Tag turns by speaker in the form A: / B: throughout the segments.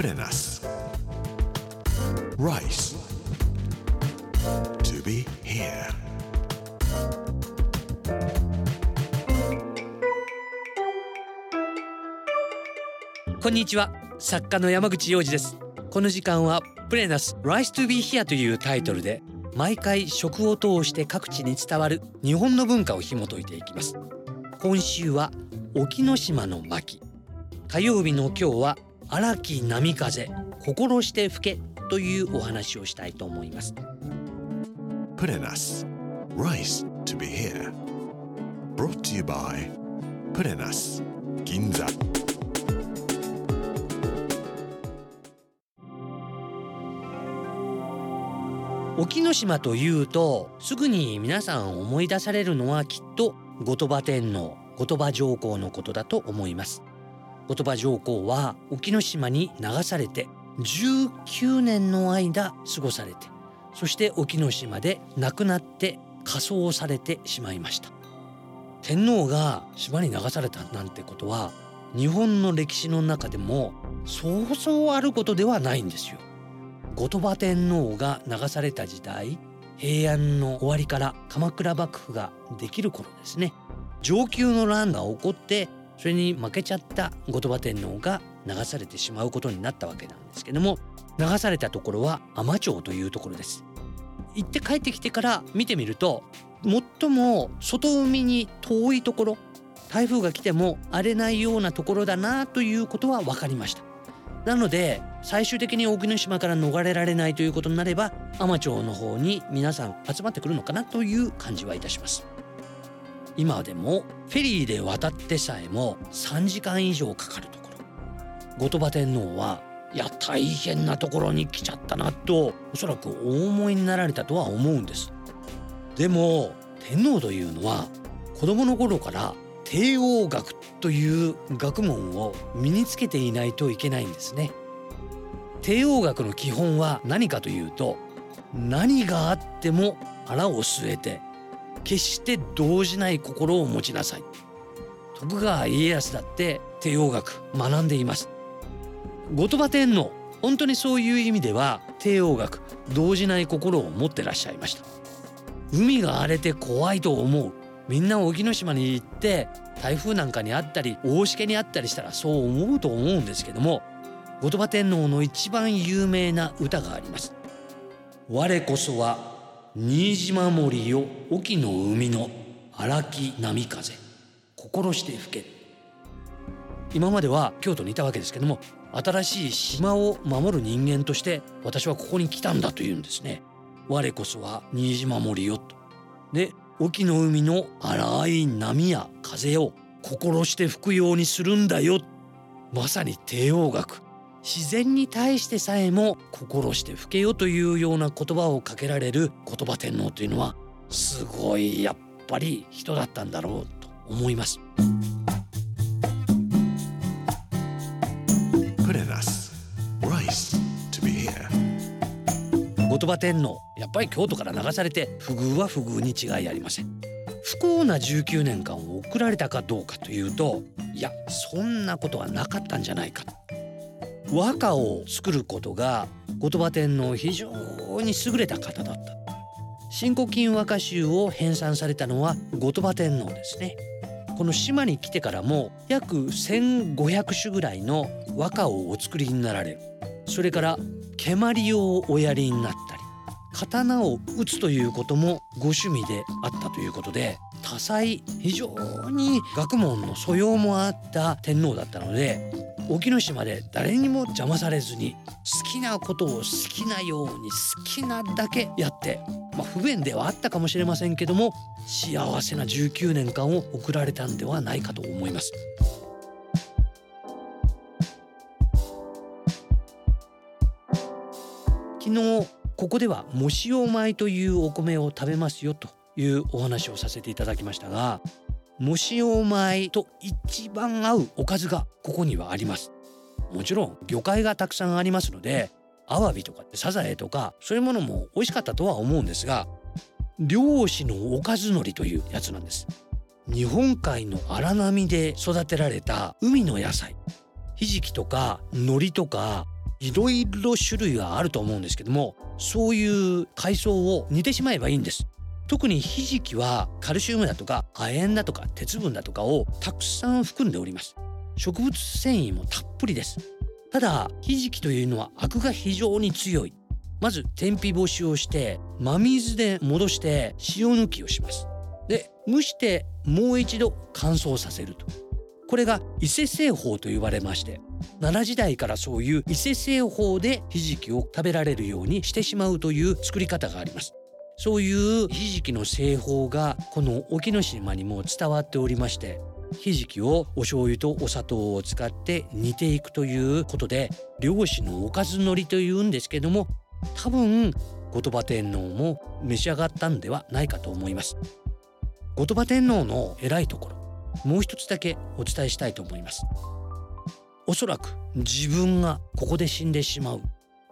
A: Put in us. Rice. To be here.
B: こんにちは作家の山口洋二ですこの時間はプレナス Rise to be here というタイトルで毎回食を通して各地に伝わる日本の文化を紐解いていきます今週は沖ノ島の巻火曜日の今日は荒木波風心して吹けというお話をしたいと思います
A: Put in us. Rice to be here. Brought to you by Put in us. Ginza.
B: 沖ノ島というとすぐに皆さん思い出されるのはきっと後鳥羽天皇後鳥羽上皇のことだと思います後鳥羽上皇は沖ノ島に流されて19年の間過ごされてそして沖ノ島で亡くなって火葬されてしまいました。天皇が島に流されたなんてことは日本の歴史の中でもそうそうあることではないんですよ。後鳥羽天皇が流された時代平安の終わりから鎌倉幕府ができる頃ですね。承久の乱が起こってそれに負けちゃった後鳥羽天皇が流されてしまうことになったわけなんですけども流されたところは海士町というところです。行って帰ってきてから見てみると最も外海に遠いところ台風が来ても荒れないようなところだなということは分かりました。なので最終的に沖ノ島から逃れられないということになれば海士町の方に皆さん集まってくるのかなという感じはいたします。今でもフェリーで渡ってさえも3時間以上かかるところ。後鳥羽天皇はいや大変なところに来ちゃったなとおそらくお思いになられたとは思うんです。でも天皇というのは子供の頃から帝王学という学問を身につけていないといけないんですね。帝王学の基本は何かというと何があっても腹を据えて決して動じない心を持ちなさい。徳川家康だって帝王学学んでいます。後鳥羽天皇本当にそういう意味では帝王学動じない心を持ってらっしゃいました。海が荒れて怖いと思う。みんな沖ノ島に行って台風なんかにあったり大しけにあったりしたらそう思うと思うんですけども後鳥羽天皇の一番有名な歌があります我こそは新島森よ沖の海の荒木波風。心して吹け。今までは京都にいたわけですけども新しい島を守る人間として私はここに来たんだというんですね。我こそは新島森よと。で沖の海の荒い波や風を心して吹くようにするんだよ。まさに帝王学。自然に対してさえも心して吹けよというような言葉をかけられる言葉天皇というのはすごいやっぱり人だったんだろうと思います。鳥羽天皇やっぱり京都から流されて不遇は不遇に違いありません。不幸な19年間を送られたかどうかというといやそんなことはなかったんじゃないか和歌を作ることが後鳥羽天皇非常に優れた方だった。新古今和歌集を編纂されたのは後鳥羽天皇ですね。この島に来てからも約1500首ぐらいの和歌をお作りになられる。それから蹴鞠をおやりになったり刀を打つということもご趣味であったということで多彩非常に学問の素養もあった天皇だったので沖ノ島で誰にも邪魔されずに好きなことを好きなように好きなだけやって、まあ、不便ではあったかもしれませんけども幸せな19年間を送られたんではないかと思います。昨日ここではもしお米というお米を食べますよというお話をさせていただきましたがもしお米と一番合うおかずがここにはあります。もちろん魚介がたくさんありますのでアワビとかサザエとかそういうものも美味しかったとは思うんですが漁師のおかずのりというやつなんです。日本海の荒波で育てられた海の野菜ひじきとか海苔とかいろいろ種類があると思うんですけどもそういう海藻を煮てしまえばいいんです。特にひじきはカルシウムだとか亜鉛だとか鉄分だとかをたくさん含んでおります。植物繊維もたっぷりです。ただひじきというのはアクが非常に強い。まず天日干しをして真水で戻して塩抜きをします。で蒸してもう一度乾燥させると。これが伊勢製法と呼ばれまして奈良時代からそういう伊勢製法でひじきを食べられるようにしてしまうという作り方があります。そういうひじきの製法がこの沖ノ島にも伝わっておりましてひじきをお醤油とお砂糖を使って煮ていくということで漁師のおかず海苔というんですけども多分後鳥羽天皇も召し上がったんではないかと思います。後鳥羽天皇の偉いところもう一つだけお伝えしたいと思います。おそらく自分がここで死んでしまう。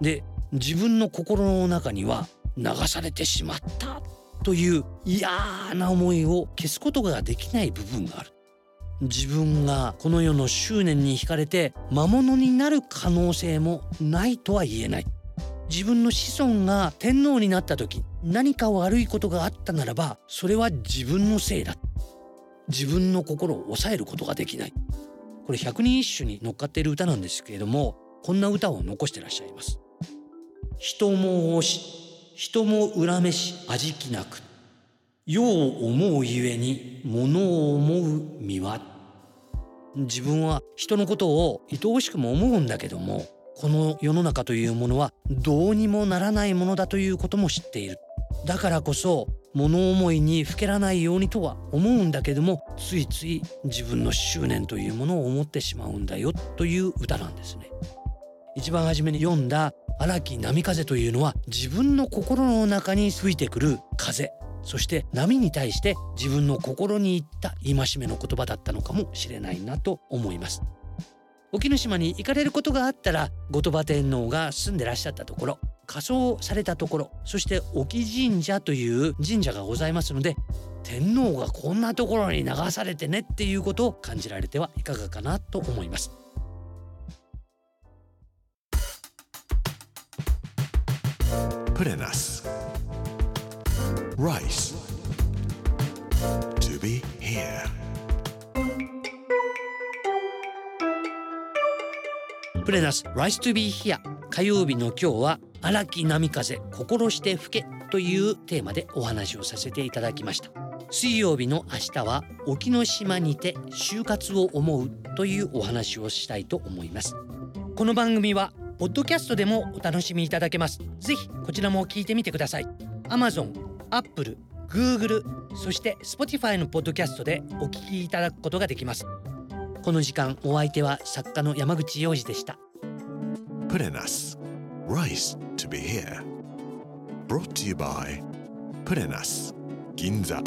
B: で自分の心の中には流されてしまったという嫌な思いを消すことができない部分がある。自分がこの世の執念に惹かれて魔物になる可能性もないとは言えない。自分の子孫が天皇になった時何か悪いことがあったならばそれは自分のせいだ。自分の心を抑えることができない。これ百人一首に乗っかっている歌なんですけれどもこんな歌を残してらっしゃいます。人も惜し人も恨めし味気なく世を思うゆえに物を思う身は。自分は人のことを愛おしくも思うんだけどもこの世の中というものはどうにもならないものだということも知っている。だからこそ物思いにふけらないようにとは思うんだけどもついつい自分の執念というものを思ってしまうんだよという歌なんですね。一番初めに読んだ荒木波風というのは自分の心の中に吹いてくる風そして波に対して自分の心に言った戒めの言葉だったのかもしれないなと思います沖ノ島に行かれることがあったら後鳥羽天皇が住んでらっしゃったところ仮装されたところそして沖神社という神社がございますので天皇がこんなところに流されてねっていうことを感じられてはいかがかなと思います。
A: プレナス Rice. To be here.
B: プレナス Rise to be here. 火曜日の今日は荒木波風心して吹けというテーマでお話をさせていただきました。水曜日の明日は沖ノ島にて就活を思うというお話をしたいと思います。この番組はポッドキャストでもお楽しみいただけます。ぜひこちらも聞いてみてください。Amazon、Apple、Google そして Spotify のポッドキャストでお聞きいただくことができます。この時間お相手は作家の山口洋二でした。
A: プレナス Rice to be here. Brought to you by プレナス銀座